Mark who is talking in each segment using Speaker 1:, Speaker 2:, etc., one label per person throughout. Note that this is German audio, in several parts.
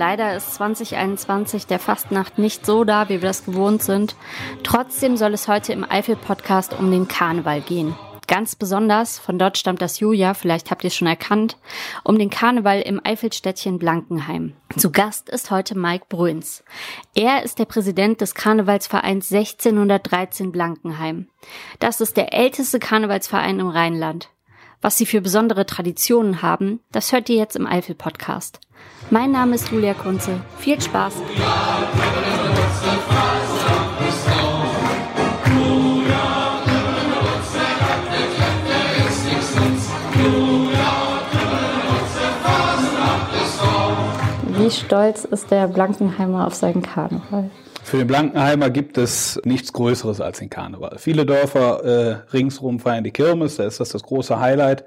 Speaker 1: Leider ist 2021 der Fastnacht nicht so da, wie wir das gewohnt sind. Trotzdem soll es heute im Eifel-Podcast um den Karneval gehen. Ganz besonders, von dort stammt das Julia, vielleicht habt ihr es schon erkannt, um den Karneval im Eifelstädtchen Blankenheim. Zu Gast ist heute Mike Bruins. Er ist der Präsident des Karnevalsvereins 1613 Blankenheim. Das ist der älteste Karnevalsverein im Rheinland. Was sie für besondere Traditionen haben, das hört ihr jetzt im Eifel-Podcast. Mein Name ist Julia Kunze. Viel Spaß! Wie stolz ist der Blankenheimer auf seinen Karneval?
Speaker 2: Für den Blankenheimer gibt es nichts Größeres als den Karneval. Viele Dörfer äh, ringsrum feiern die Kirmes, da ist das das große Highlight.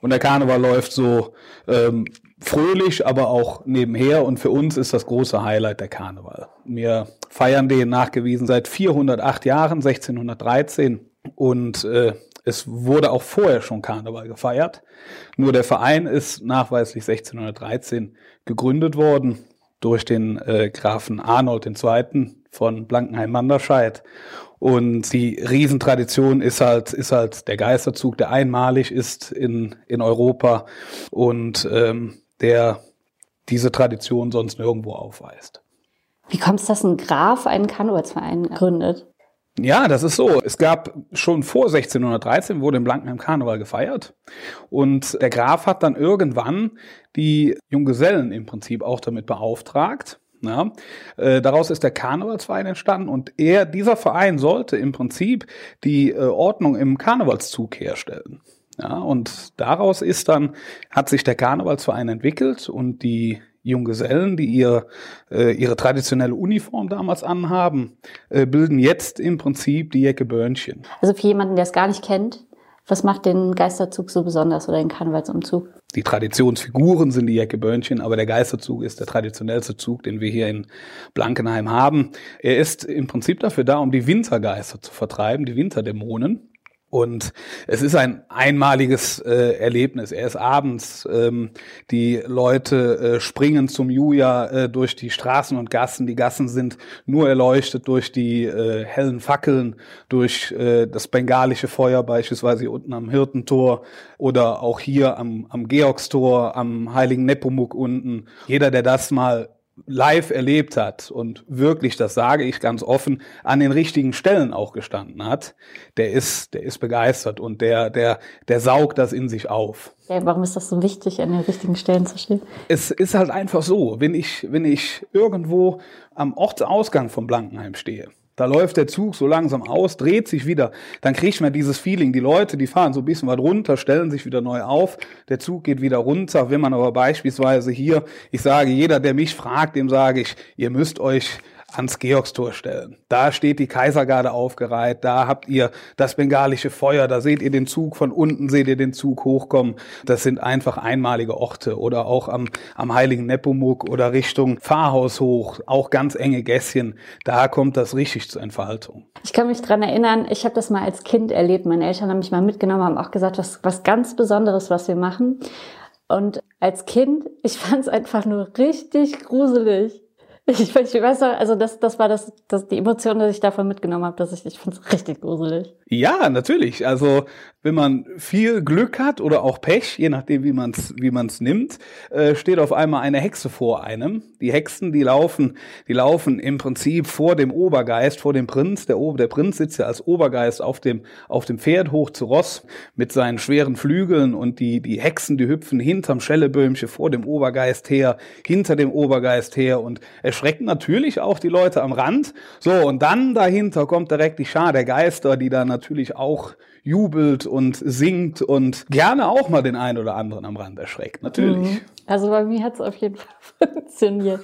Speaker 2: Und der Karneval läuft so ähm, fröhlich, aber auch nebenher. Und für uns ist das große Highlight der Karneval. Wir feiern den nachgewiesen seit 408 Jahren, 1613. Und äh, es wurde auch vorher schon Karneval gefeiert. Nur der Verein ist nachweislich 1613 gegründet worden durch den äh, Grafen Arnold II von Blankenheim-Manderscheid. Und die Riesentradition ist halt, ist halt der Geisterzug, der einmalig ist in, in Europa und ähm, der diese Tradition sonst nirgendwo aufweist.
Speaker 1: Wie kommt es, dass ein Graf einen Karnevalsverein gründet?
Speaker 2: Ja, das ist so. Es gab schon vor 1613 wurde in Blankenheim Karneval gefeiert und der Graf hat dann irgendwann die Junggesellen im Prinzip auch damit beauftragt, ja, äh, daraus ist der Karnevalsverein entstanden und er, dieser Verein sollte im Prinzip die äh, Ordnung im Karnevalszug herstellen. Ja, und daraus ist dann, hat sich der Karnevalsverein entwickelt und die Junggesellen, die ihr, äh, ihre traditionelle Uniform damals anhaben, äh, bilden jetzt im Prinzip die Jecke Börnchen.
Speaker 1: Also für jemanden, der es gar nicht kennt, was macht den Geisterzug so besonders oder den Karnevalsumzug?
Speaker 2: Die Traditionsfiguren sind die Jacke Börnchen, aber der Geisterzug ist der traditionellste Zug, den wir hier in Blankenheim haben. Er ist im Prinzip dafür da, um die Wintergeister zu vertreiben, die Winterdämonen. Und es ist ein einmaliges äh, Erlebnis. Er ist abends, ähm, die Leute äh, springen zum Juja äh, durch die Straßen und Gassen. Die Gassen sind nur erleuchtet durch die äh, hellen Fackeln, durch äh, das bengalische Feuer beispielsweise unten am Hirtentor oder auch hier am, am Georgstor, am Heiligen Nepomuk unten. Jeder, der das mal live erlebt hat und wirklich, das sage ich ganz offen, an den richtigen Stellen auch gestanden hat, der ist, der ist begeistert und der, der, der saugt das in sich auf.
Speaker 1: Ja, warum ist das so wichtig, an den richtigen Stellen zu stehen?
Speaker 2: Es ist halt einfach so, wenn ich, wenn ich irgendwo am Ortsausgang von Blankenheim stehe, da läuft der Zug so langsam aus, dreht sich wieder. Dann kriegt man dieses Feeling. Die Leute, die fahren so ein bisschen was runter, stellen sich wieder neu auf. Der Zug geht wieder runter. Wenn man aber beispielsweise hier, ich sage, jeder, der mich fragt, dem sage ich, ihr müsst euch ans Georgstor stellen. Da steht die Kaisergarde aufgereiht, da habt ihr das bengalische Feuer, da seht ihr den Zug von unten, seht ihr den Zug hochkommen. Das sind einfach einmalige Orte oder auch am, am Heiligen Nepomuk oder Richtung Pfarrhaus hoch, auch ganz enge Gässchen. Da kommt das richtig zur Entfaltung.
Speaker 1: Ich kann mich dran erinnern, ich habe das mal als Kind erlebt. Meine Eltern haben mich mal mitgenommen, haben auch gesagt, was, was ganz Besonderes, was wir machen. Und als Kind, ich fand es einfach nur richtig gruselig. Ich, ich weiß noch, also das, das war das, das, die Emotion, die ich davon mitgenommen habe, dass ich, ich finde es richtig gruselig.
Speaker 2: Ja, natürlich. Also wenn man viel Glück hat oder auch Pech, je nachdem wie man es wie man's nimmt, äh, steht auf einmal eine Hexe vor einem. Die Hexen, die laufen, die laufen im Prinzip vor dem Obergeist, vor dem Prinz. Der, der Prinz sitzt ja als Obergeist auf dem, auf dem Pferd hoch zu Ross mit seinen schweren Flügeln und die, die Hexen, die hüpfen hinterm Schelleböhmchen vor dem Obergeist her, hinter dem Obergeist her und erschrecken natürlich auch die Leute am Rand. So, und dann dahinter kommt direkt die Schar der Geister, die da natürlich auch jubelt und singt und gerne auch mal den einen oder anderen am Rand erschreckt. Natürlich. Mhm.
Speaker 1: Also bei mir hat es auf jeden Fall funktioniert.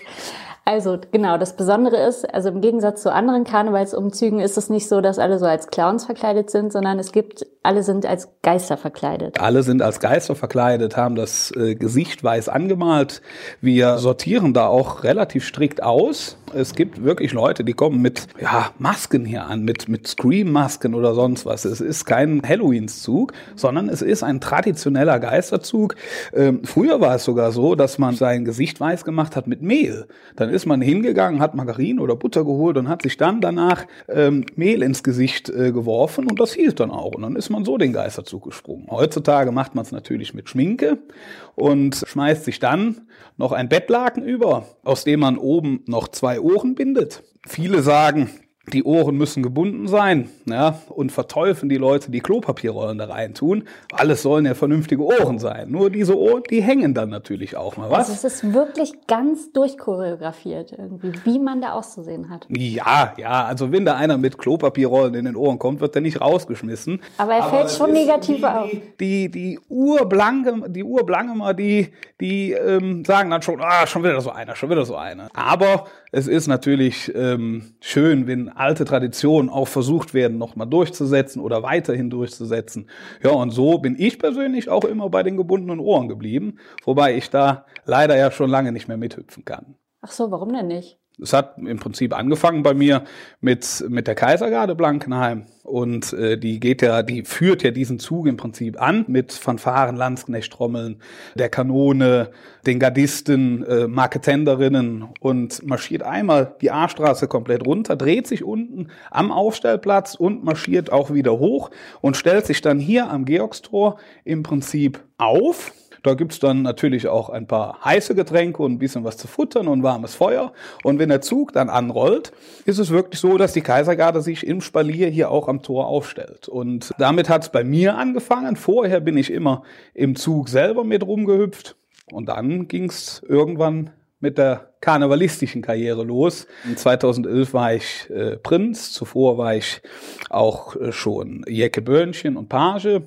Speaker 1: Also genau, das Besondere ist, also im Gegensatz zu anderen Karnevalsumzügen ist es nicht so, dass alle so als Clowns verkleidet sind, sondern es gibt, alle sind als Geister verkleidet.
Speaker 2: Alle sind als Geister verkleidet, haben das äh, Gesicht weiß angemalt. Wir sortieren da auch relativ strikt aus. Es gibt wirklich Leute, die kommen mit ja, Masken hier an, mit, mit Scream-Masken oder sonst was. Es ist kein Halloween-Zug, sondern es ist ein traditioneller Geisterzug. Ähm, früher war es sogar so, dass man sein Gesicht weiß gemacht hat mit Mehl. Dann ist man hingegangen, hat Margarine oder Butter geholt und hat sich dann danach ähm, Mehl ins Gesicht äh, geworfen und das hielt dann auch. Und dann ist man so den Geisterzug gesprungen. Heutzutage macht man es natürlich mit Schminke und schmeißt sich dann noch ein Bettlaken über, aus dem man oben noch zwei Ohren bindet. Viele sagen, die Ohren müssen gebunden sein, ja, und verteufeln die Leute, die Klopapierrollen da rein tun. Alles sollen ja vernünftige Ohren sein. Nur diese Ohren, die hängen dann natürlich auch mal was.
Speaker 1: Also es ist wirklich ganz durchchoreografiert irgendwie, wie man da auszusehen hat.
Speaker 2: Ja, ja, also wenn da einer mit Klopapierrollen in den Ohren kommt, wird er nicht rausgeschmissen.
Speaker 1: Aber er fällt schon negativ auf.
Speaker 2: Die, die, die Urblanke, die Urblankemer, die, die ähm, sagen dann schon, ah, schon wieder so einer, schon wieder so einer. Aber es ist natürlich ähm, schön, wenn alte Traditionen auch versucht werden, nochmal durchzusetzen oder weiterhin durchzusetzen. Ja, und so bin ich persönlich auch immer bei den gebundenen Ohren geblieben, wobei ich da leider ja schon lange nicht mehr mithüpfen kann.
Speaker 1: Ach so, warum denn nicht?
Speaker 2: Es hat im Prinzip angefangen bei mir mit, mit der Kaisergarde Blankenheim. Und äh, die geht ja, die führt ja diesen Zug im Prinzip an mit Fanfaren, Landsknechttrommeln, der Kanone, den Gardisten, äh, Marketenderinnen und marschiert einmal die A-Straße komplett runter, dreht sich unten am Aufstellplatz und marschiert auch wieder hoch und stellt sich dann hier am Georgstor im Prinzip auf da gibt's dann natürlich auch ein paar heiße Getränke und ein bisschen was zu futtern und warmes Feuer. Und wenn der Zug dann anrollt, ist es wirklich so, dass die Kaisergarde sich im Spalier hier auch am Tor aufstellt. Und damit hat's bei mir angefangen. Vorher bin ich immer im Zug selber mit rumgehüpft. Und dann ging's irgendwann mit der karnevalistischen Karriere los. In 2011 war ich äh, Prinz, zuvor war ich auch äh, schon Jecke Böhnchen und Page.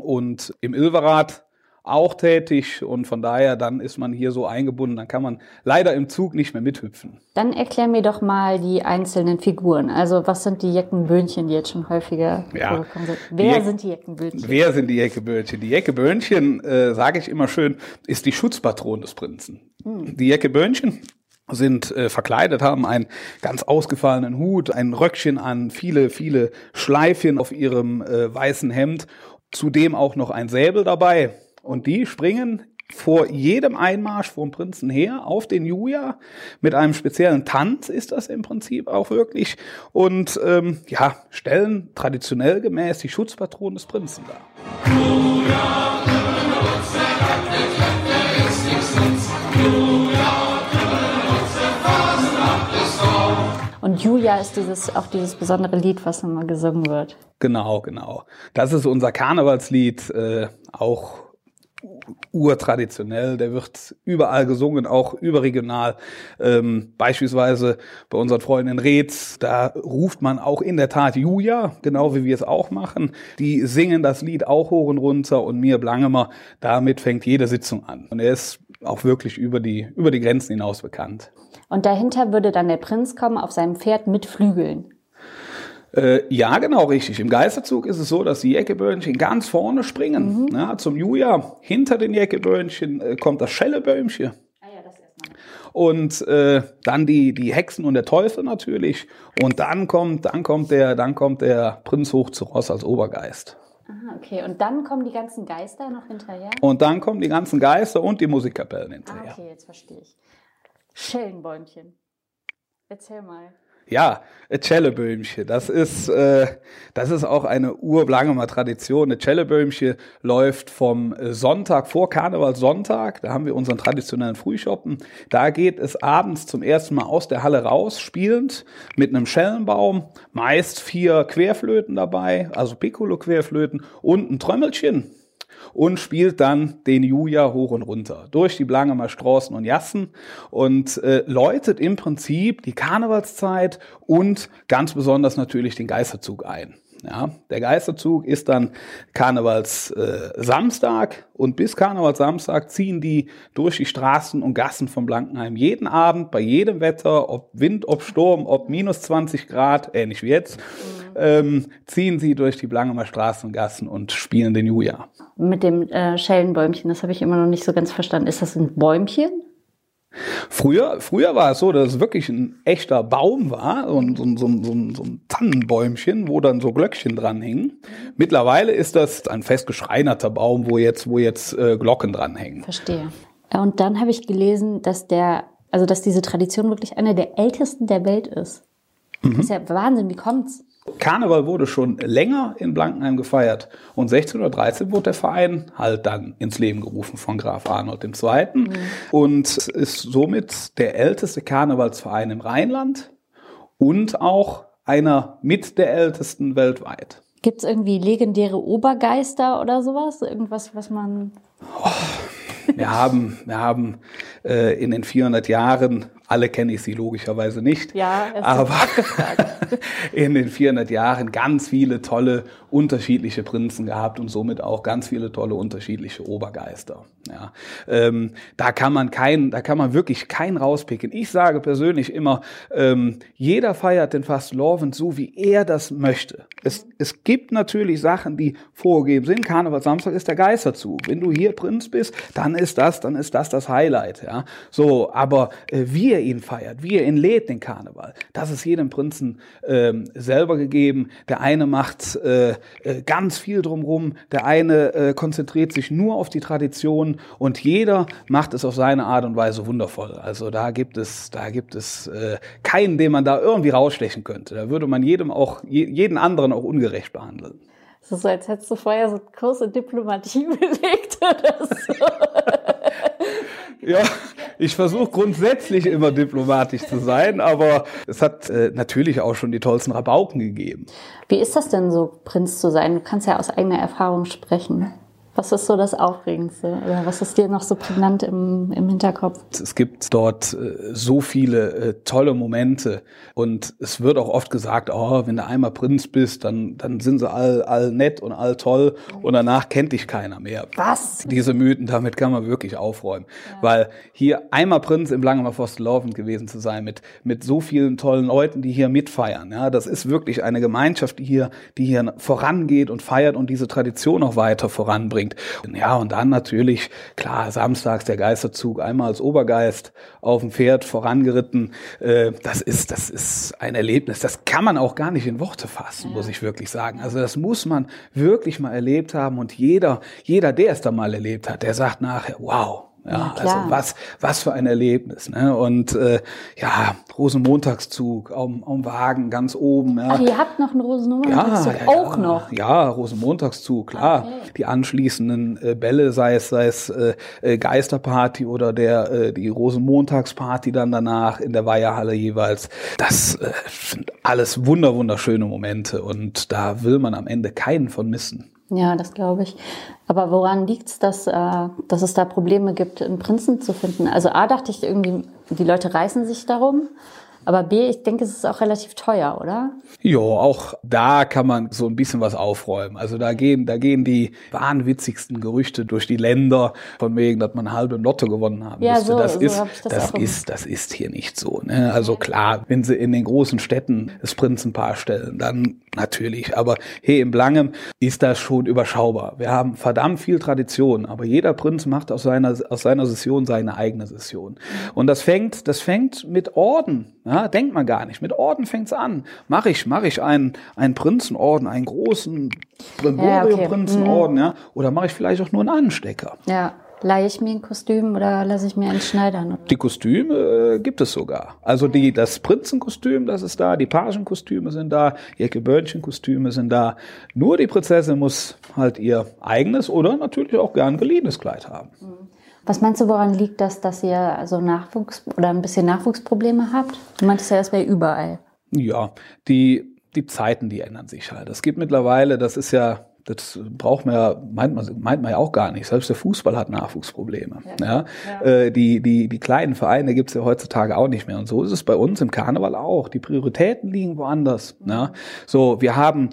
Speaker 2: Und im Ilverat auch tätig und von daher dann ist man hier so eingebunden, dann kann man leider im Zug nicht mehr mithüpfen.
Speaker 1: Dann erklär mir doch mal die einzelnen Figuren. Also was sind die Jeckenböhnchen, die jetzt schon häufiger ja. vorgekommen sind? Wer sind die Jeckenböhnchen?
Speaker 2: Wer sind die Jeckenböhnchen? Die Jeckenböhnchen, äh, sage ich immer schön, ist die Schutzpatron des Prinzen. Hm. Die Jeckenböhnchen sind äh, verkleidet, haben einen ganz ausgefallenen Hut, ein Röckchen an, viele, viele Schleifchen auf ihrem äh, weißen Hemd, zudem auch noch ein Säbel dabei. Und die springen vor jedem Einmarsch vom Prinzen her auf den Julia mit einem speziellen Tanz ist das im Prinzip auch wirklich und ähm, ja stellen traditionell gemäß die Schutzpatronen des Prinzen dar.
Speaker 1: Und Julia ist dieses, auch dieses besondere Lied, was immer gesungen wird.
Speaker 2: Genau, genau. Das ist unser Karnevalslied, äh, auch urtraditionell, der wird überall gesungen, auch überregional. Ähm, beispielsweise bei unseren Freunden in Reetz, da ruft man auch in der Tat Julia, genau wie wir es auch machen. Die singen das Lied auch hoch und runter und mir Blangemer, damit fängt jede Sitzung an. Und er ist auch wirklich über die, über die Grenzen hinaus bekannt.
Speaker 1: Und dahinter würde dann der Prinz kommen auf seinem Pferd mit Flügeln.
Speaker 2: Äh, ja, genau, richtig. Im Geisterzug ist es so, dass die Jäckeböhnchen ganz vorne springen. Mhm. Ja, zum Juja. Hinter den Jäckeböhnchen äh, kommt das Schelleböhmchen. Ah ja, das. Und äh, dann die, die Hexen und der Teufel natürlich. Und dann kommt, dann kommt der, dann kommt der Prinz hoch zu Ross als Obergeist.
Speaker 1: Aha, okay. Und dann kommen die ganzen Geister noch hinterher?
Speaker 2: Und dann kommen die ganzen Geister und die Musikkapellen hinterher.
Speaker 1: Ah, okay, jetzt verstehe ich. Schellenbäumchen. Erzähl mal.
Speaker 2: Ja, Celleböhmchen. Das ist, äh, das ist auch eine urblange Tradition. Celleböhmchen läuft vom Sonntag vor Karnevalssonntag. Da haben wir unseren traditionellen Frühschoppen. Da geht es abends zum ersten Mal aus der Halle raus, spielend mit einem Schellenbaum. Meist vier Querflöten dabei, also Piccolo-Querflöten und ein Trömmelchen und spielt dann den Julia hoch und runter durch die Blangemer Straßen und Jassen und äh, läutet im Prinzip die Karnevalszeit und ganz besonders natürlich den Geisterzug ein. Ja, der Geisterzug ist dann Karnevals äh, Samstag und bis Karnevalssamstag ziehen die durch die Straßen und Gassen von Blankenheim jeden Abend, bei jedem Wetter, ob Wind, ob Sturm, ob minus 20 Grad, ähnlich wie jetzt, ähm, ziehen sie durch die Blankemer Straßen und Gassen und spielen den Julia.
Speaker 1: Mit dem äh, Schellenbäumchen, das habe ich immer noch nicht so ganz verstanden. Ist das ein Bäumchen?
Speaker 2: Früher, früher war es so, dass es wirklich ein echter Baum war, so ein, so ein, so ein, so ein Tannenbäumchen, wo dann so Glöckchen dran hingen. Mittlerweile ist das ein festgeschreinerter Baum, wo jetzt, wo jetzt äh, Glocken dran hängen.
Speaker 1: Verstehe. Und dann habe ich gelesen, dass der, also dass diese Tradition wirklich eine der ältesten der Welt ist. Mhm. Das ist ja Wahnsinn, wie kommt's?
Speaker 2: Karneval wurde schon länger in Blankenheim gefeiert und 1613 wurde der Verein halt dann ins Leben gerufen von Graf Arnold II. Mhm. und ist somit der älteste Karnevalsverein im Rheinland und auch einer mit der ältesten weltweit.
Speaker 1: Gibt es irgendwie legendäre Obergeister oder sowas? Irgendwas, was man...
Speaker 2: Oh, wir haben, wir haben äh, in den 400 Jahren alle kenne ich sie logischerweise nicht.
Speaker 1: Ja,
Speaker 2: aber in den 400 Jahren ganz viele tolle unterschiedliche Prinzen gehabt und somit auch ganz viele tolle unterschiedliche Obergeister. Ja, ähm, da kann man keinen, da kann man wirklich keinen rauspicken. Ich sage persönlich immer, ähm, jeder feiert den Fastelovend so, wie er das möchte. Es, es gibt natürlich Sachen, die vorgegeben sind. Karneval Samstag ist der Geisterzug. Wenn du hier Prinz bist, dann ist das, dann ist das das Highlight. Ja, so, aber äh, wie er ihn feiert, wie er ihn lädt, den Karneval. Das ist jedem Prinzen ähm, selber gegeben. Der eine macht äh, äh, ganz viel drumrum, der eine äh, konzentriert sich nur auf die Tradition und jeder macht es auf seine Art und Weise wundervoll. Also da gibt es, da gibt es äh, keinen, den man da irgendwie rausstechen könnte. Da würde man jedem auch, jeden anderen auch ungerecht behandeln.
Speaker 1: Es ist so, als hättest du vorher so Kurse Diplomatie belegt oder so.
Speaker 2: ja, ich versuche grundsätzlich immer diplomatisch zu sein, aber es hat äh, natürlich auch schon die tollsten Rabauken gegeben.
Speaker 1: Wie ist das denn so, Prinz zu sein? Du kannst ja aus eigener Erfahrung sprechen. Was ist so das Aufregendste? Oder was ist dir noch so prägnant im, im Hinterkopf?
Speaker 2: Es gibt dort äh, so viele äh, tolle Momente und es wird auch oft gesagt, oh, wenn du einmal Prinz bist, dann, dann sind sie all, all nett und all toll und danach kennt dich keiner mehr.
Speaker 1: Was?
Speaker 2: Diese Mythen, damit kann man wirklich aufräumen. Ja. Weil hier einmal Prinz im Langemer Forstelaufen gewesen zu sein mit, mit so vielen tollen Leuten, die hier mitfeiern. Ja, das ist wirklich eine Gemeinschaft, die hier, die hier vorangeht und feiert und diese Tradition auch weiter voranbringt bringt. Ja, und dann natürlich, klar, samstags der Geisterzug einmal als Obergeist auf dem Pferd vorangeritten. Äh, das ist, das ist ein Erlebnis. Das kann man auch gar nicht in Worte fassen, muss ich wirklich sagen. Also das muss man wirklich mal erlebt haben und jeder, jeder, der es da mal erlebt hat, der sagt nachher, wow, ja, ja also was, was für ein Erlebnis. Ne? Und äh, ja, Rosenmontagszug am, am Wagen ganz oben. Ja.
Speaker 1: Ach, ihr habt noch einen Rosenmontagszug ja, auch noch?
Speaker 2: Ja, Rosenmontagszug, klar. Okay. Die anschließenden äh, Bälle, sei es, sei es äh, äh, Geisterparty oder der äh, die Rosenmontagsparty dann danach in der Weiherhalle jeweils. Das äh, sind alles wunder wunderschöne Momente und da will man am Ende keinen von missen.
Speaker 1: Ja, das glaube ich. Aber woran liegt es, dass, äh, dass es da Probleme gibt, einen Prinzen zu finden? Also A dachte ich irgendwie, die Leute reißen sich darum. Aber B, ich denke, es ist auch relativ teuer, oder?
Speaker 2: Ja, auch da kann man so ein bisschen was aufräumen. Also da gehen, da gehen die wahnwitzigsten Gerüchte durch die Länder, von wegen, dass man halbe Lotto gewonnen haben
Speaker 1: ja,
Speaker 2: müsste.
Speaker 1: So,
Speaker 2: das
Speaker 1: so
Speaker 2: ist,
Speaker 1: das,
Speaker 2: das ist, das ist hier nicht so. Ne? Also klar, wenn sie in den großen Städten das Prinzenpaar stellen, dann natürlich. Aber hey, im Blangem ist das schon überschaubar. Wir haben verdammt viel Tradition, aber jeder Prinz macht aus seiner, aus seiner Session seine eigene Session. Und das fängt, das fängt mit Orden. Ja, denkt man gar nicht. Mit Orden fängt's an. Mache ich, mache ich einen, einen Prinzenorden, einen großen Brimborium-Prinzenorden, ja, okay. ja? Oder mache ich vielleicht auch nur einen Anstecker?
Speaker 1: Ja. Leihe ich mir ein Kostüm oder lasse ich mir einen schneidern?
Speaker 2: Die Kostüme äh, gibt es sogar. Also die, das Prinzenkostüm, das ist da, die Pagenkostüme sind da, ihr Gebörnchenkostüme sind da. Nur die Prinzessin muss halt ihr eigenes oder natürlich auch gern geliehenes Kleid haben.
Speaker 1: Mhm. Was meinst du, woran liegt das, dass ihr so Nachwuchs oder ein bisschen Nachwuchsprobleme habt? Du meintest ja, das wäre überall.
Speaker 2: Ja, die, die Zeiten, die ändern sich halt. Es gibt mittlerweile, das ist ja, das braucht man ja, meint man, meint man ja auch gar nicht. Selbst der Fußball hat Nachwuchsprobleme. Ja. ja? ja. Äh, die, die, die kleinen Vereine gibt's ja heutzutage auch nicht mehr. Und so ist es bei uns im Karneval auch. Die Prioritäten liegen woanders. Mhm. Ja? So, wir haben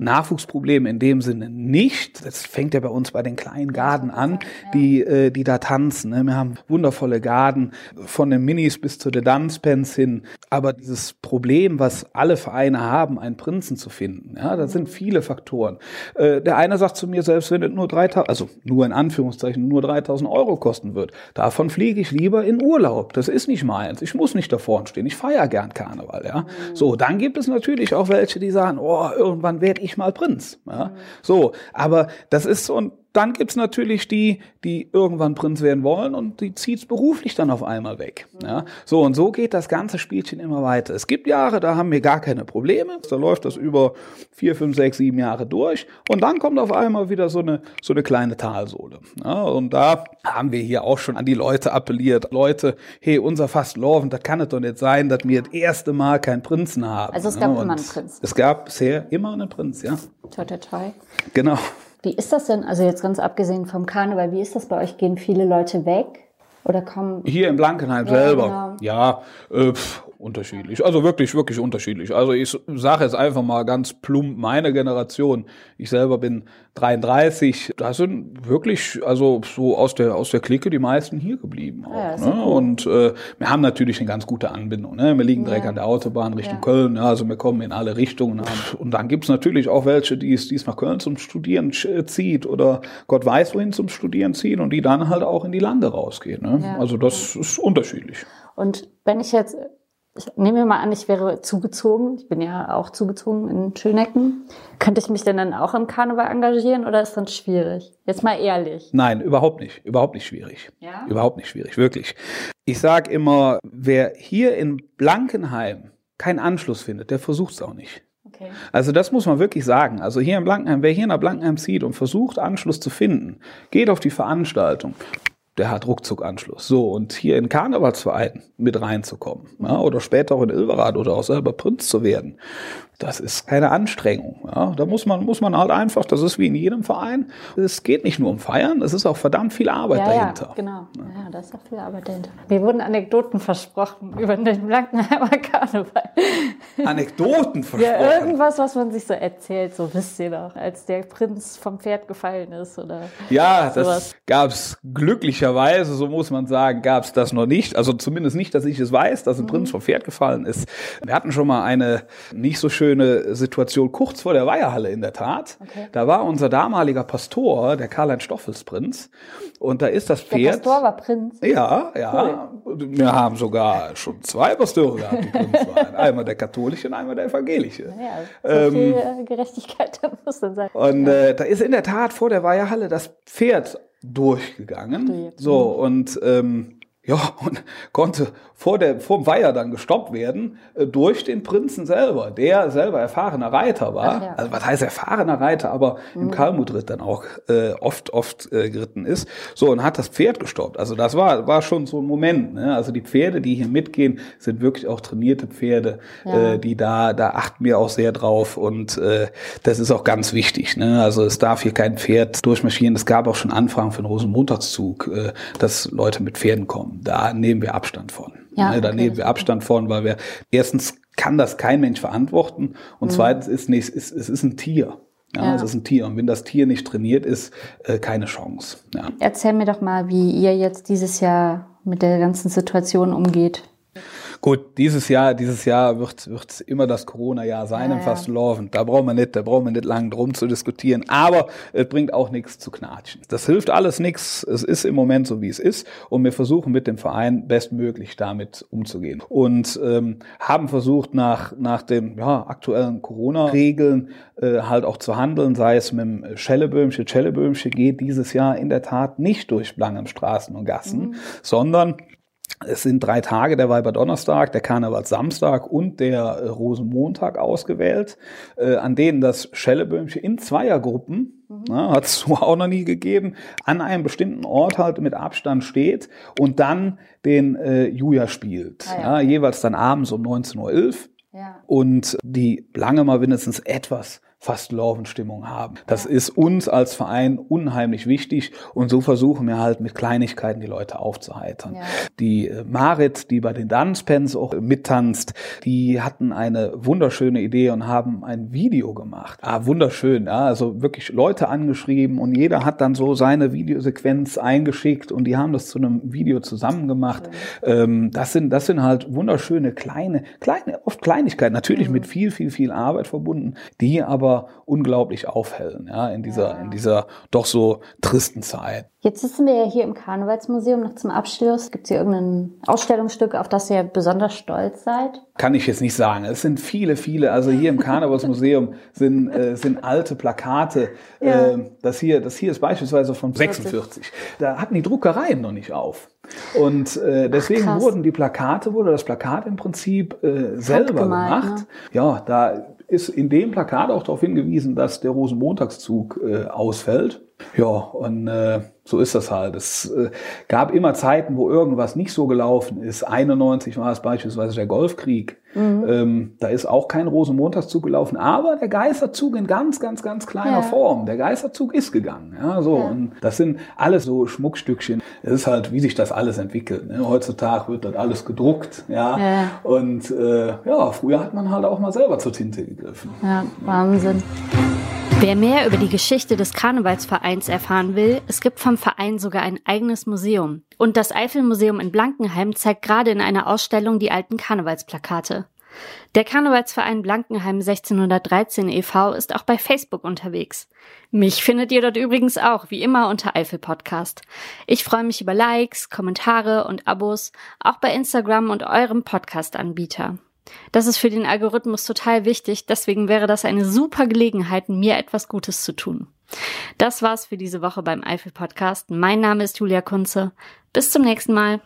Speaker 2: Nachwuchsproblem in dem Sinne nicht. Das fängt ja bei uns bei den kleinen Garden an, die, äh, die da tanzen. Ne? Wir haben wundervolle Garden von den Minis bis zu den Dunspens hin. Aber dieses Problem, was alle Vereine haben, einen Prinzen zu finden, ja, da sind viele Faktoren. Äh, der eine sagt zu mir, selbst wenn es nur 3000, also nur in Anführungszeichen, nur 3000 Euro kosten wird, davon fliege ich lieber in Urlaub. Das ist nicht meins. Ich muss nicht da vorne stehen. Ich feiere gern Karneval, ja. So, dann gibt es natürlich auch welche, die sagen, oh, irgendwann werde ich mal Prinz. Ja? So, aber das ist so ein dann gibt's natürlich die, die irgendwann Prinz werden wollen und die zieht's beruflich dann auf einmal weg. Ja, so und so geht das ganze Spielchen immer weiter. Es gibt Jahre, da haben wir gar keine Probleme. Da läuft das über vier, fünf, sechs, sieben Jahre durch und dann kommt auf einmal wieder so eine so eine kleine Talsohle. Ja, und da haben wir hier auch schon an die Leute appelliert. Leute, hey, unser Fast Loven, das kann es doch nicht sein, dass wir das erste Mal keinen Prinzen haben.
Speaker 1: Also es gab ja, immer einen Prinz.
Speaker 2: Es gab bisher immer einen Prinz, ja.
Speaker 1: Toi, toi, toi.
Speaker 2: Genau.
Speaker 1: Wie ist das denn, also jetzt ganz abgesehen vom Karneval, wie ist das bei euch? Gehen viele Leute weg? Oder kommen.
Speaker 2: Hier in Blankenheim ja, selber. Genau. Ja, äh, pf, unterschiedlich. Also wirklich, wirklich unterschiedlich. Also ich sage jetzt einfach mal ganz plump meine Generation. Ich selber bin 33. Da sind wirklich, also so aus der aus der Clique die meisten hier geblieben. Auch, ja, ne? Und äh, wir haben natürlich eine ganz gute Anbindung. Ne? Wir liegen direkt ja. an der Autobahn Richtung ja. Köln. Also wir kommen in alle Richtungen. Und dann gibt's natürlich auch welche, die es, die es nach Köln zum Studieren zieht oder Gott weiß wohin zum Studieren ziehen und die dann halt auch in die Lande rausgehen. Ne? Also das ist unterschiedlich.
Speaker 1: Und wenn ich jetzt ich nehme mal an, ich wäre zugezogen. Ich bin ja auch zugezogen in Schönecken. Könnte ich mich denn dann auch im Karneval engagieren oder ist das schwierig? Jetzt mal ehrlich.
Speaker 2: Nein, überhaupt nicht. Überhaupt nicht schwierig. Ja? Überhaupt nicht schwierig, wirklich. Ich sage immer, wer hier in Blankenheim keinen Anschluss findet, der versucht es auch nicht. Okay. Also das muss man wirklich sagen. Also hier in Blankenheim, wer hier nach Blankenheim zieht und versucht Anschluss zu finden, geht auf die Veranstaltung der hat ruckzuck Anschluss. So, und hier in Karnevalsvereinen mit reinzukommen, ja, oder später auch in Ilverrad oder auch selber Prinz zu werden, das ist keine Anstrengung. Ja. Da muss man, muss man halt einfach, das ist wie in jedem Verein, es geht nicht nur um Feiern, es ist auch verdammt viel Arbeit
Speaker 1: ja,
Speaker 2: dahinter.
Speaker 1: Ja, genau. Ja, da ist auch viel Arbeit dahinter. Mir wurden Anekdoten versprochen über den Blankenheimer Karneval.
Speaker 2: Anekdoten versprochen?
Speaker 1: Ja, irgendwas, was man sich so erzählt, so wisst ihr doch, als der Prinz vom Pferd gefallen ist oder
Speaker 2: Ja, sowas. das gab's glücklicherweise, so muss man sagen, gab's das noch nicht. Also zumindest nicht, dass ich es weiß, dass ein mhm. Prinz vom Pferd gefallen ist. Wir hatten schon mal eine nicht so schöne schöne Situation kurz vor der Weiherhalle in der Tat. Okay. Da war unser damaliger Pastor, der Karl-Heinz Stoffels-Prinz. Und da ist das Pferd. Der
Speaker 1: Pastor war Prinz?
Speaker 2: Ja, ja. Cool. Wir haben sogar schon zwei Pastoren gehabt, die Prinz waren. Einmal der katholische und einmal der evangelische.
Speaker 1: Ja, so ähm, viel äh, Gerechtigkeit muss dann sein.
Speaker 2: Und äh, da ist in der Tat vor der Weiherhalle das Pferd durchgegangen. So, und ähm, ja, und konnte vor der, vor dem Weiher dann gestoppt werden äh, durch den Prinzen selber, der selber erfahrener Reiter war. Ja. Also was heißt erfahrener Reiter, aber mhm. im Kalmutritt dann auch äh, oft, oft äh, geritten ist. So, und hat das Pferd gestoppt. Also das war, war schon so ein Moment. Ne? Also die Pferde, die hier mitgehen, sind wirklich auch trainierte Pferde, ja. äh, die da, da achten wir auch sehr drauf. Und äh, das ist auch ganz wichtig. Ne? Also es darf hier kein Pferd durchmarschieren. Es gab auch schon Anfragen für den Rosenmontagszug, äh, dass Leute mit Pferden kommen. Da nehmen wir Abstand von. Ja, ne, da nehmen wir Abstand von, weil wir erstens kann das kein Mensch verantworten und mhm. zweitens ist nicht, es, es ist ein Tier. Ja, ja, es ist ein Tier. Und wenn das Tier nicht trainiert ist, äh, keine Chance. Ja.
Speaker 1: Erzähl mir doch mal, wie ihr jetzt dieses Jahr mit der ganzen Situation umgeht.
Speaker 2: Gut, dieses Jahr, dieses Jahr wird, wird immer das Corona-Jahr sein ja, im Fastenlaufen. Da brauchen wir nicht, da brauchen wir nicht lange drum zu diskutieren. Aber es bringt auch nichts zu knatschen. Das hilft alles nichts. Es ist im Moment so, wie es ist. Und wir versuchen mit dem Verein bestmöglich damit umzugehen. Und ähm, haben versucht, nach, nach den ja, aktuellen Corona-Regeln äh, halt auch zu handeln, sei es mit dem Schelleböhmchen. Schelleböhmchen geht dieses Jahr in der Tat nicht durch Blangen Straßen und Gassen, mhm. sondern es sind drei Tage, der Weiberdonnerstag, der Karnevalssamstag und der äh, Rosenmontag ausgewählt, äh, an denen das Schelleböhmchen in Zweiergruppen, mhm. ne, hat es auch noch nie gegeben, an einem bestimmten Ort halt mit Abstand steht und dann den äh, Julia spielt. Ah, ja. ja. jeweils dann abends um 19.11 Uhr. Ja. Und die lange mal wenigstens etwas fast Stimmung haben. Das ist uns als Verein unheimlich wichtig und so versuchen wir halt mit Kleinigkeiten die Leute aufzuheitern. Ja. Die äh, Marit, die bei den Danspens auch mittanzt, die hatten eine wunderschöne Idee und haben ein Video gemacht. Ah, wunderschön, ja, also wirklich Leute angeschrieben und jeder hat dann so seine Videosequenz eingeschickt und die haben das zu einem Video zusammen gemacht. Ähm, das sind, das sind halt wunderschöne kleine, kleine, oft Kleinigkeiten, natürlich mhm. mit viel, viel, viel Arbeit verbunden, die aber aber unglaublich aufhellen, ja, in dieser, ja. in dieser doch so tristen Zeit.
Speaker 1: Jetzt sitzen wir ja hier im Karnevalsmuseum noch zum Abschluss. Gibt es hier irgendein Ausstellungsstück, auf das ihr besonders stolz seid?
Speaker 2: Kann ich jetzt nicht sagen. Es sind viele, viele. Also hier im Karnevalsmuseum sind, äh, sind alte Plakate. Ja. Äh, das, hier, das hier ist beispielsweise von 46. Da hatten die Druckereien noch nicht auf. Und äh, deswegen Ach, wurden die Plakate, wurde das Plakat im Prinzip äh, selber gemacht. Ne? Ja, da ist in dem Plakat auch darauf hingewiesen, dass der Rosenmontagszug äh, ausfällt. Ja, und äh, so ist das halt. Es äh, gab immer Zeiten, wo irgendwas nicht so gelaufen ist. 91 war es beispielsweise der Golfkrieg. Mhm. Ähm, da ist auch kein Rosenmontagszug gelaufen, aber der Geisterzug in ganz, ganz, ganz kleiner ja. Form. Der Geisterzug ist gegangen. Ja, so. Ja. Und das sind alles so Schmuckstückchen. Es ist halt, wie sich das alles entwickelt. Ne? Heutzutage wird das alles gedruckt. Ja. ja. Und äh, ja, früher hat man halt auch mal selber zur Tinte gegriffen.
Speaker 1: Ja, Wahnsinn. Wer mehr über die Geschichte des Karnevalsvereins erfahren will, es gibt vom Verein sogar ein eigenes Museum. Und das Eifelmuseum in Blankenheim zeigt gerade in einer Ausstellung die alten Karnevalsplakate. Der Karnevalsverein Blankenheim 1613 e.V. ist auch bei Facebook unterwegs. Mich findet ihr dort übrigens auch, wie immer, unter Eifel Podcast. Ich freue mich über Likes, Kommentare und Abos, auch bei Instagram und eurem Podcast-Anbieter. Das ist für den Algorithmus total wichtig, deswegen wäre das eine super Gelegenheit, mir etwas Gutes zu tun. Das war's für diese Woche beim Eifel Podcast. Mein Name ist Julia Kunze. Bis zum nächsten Mal.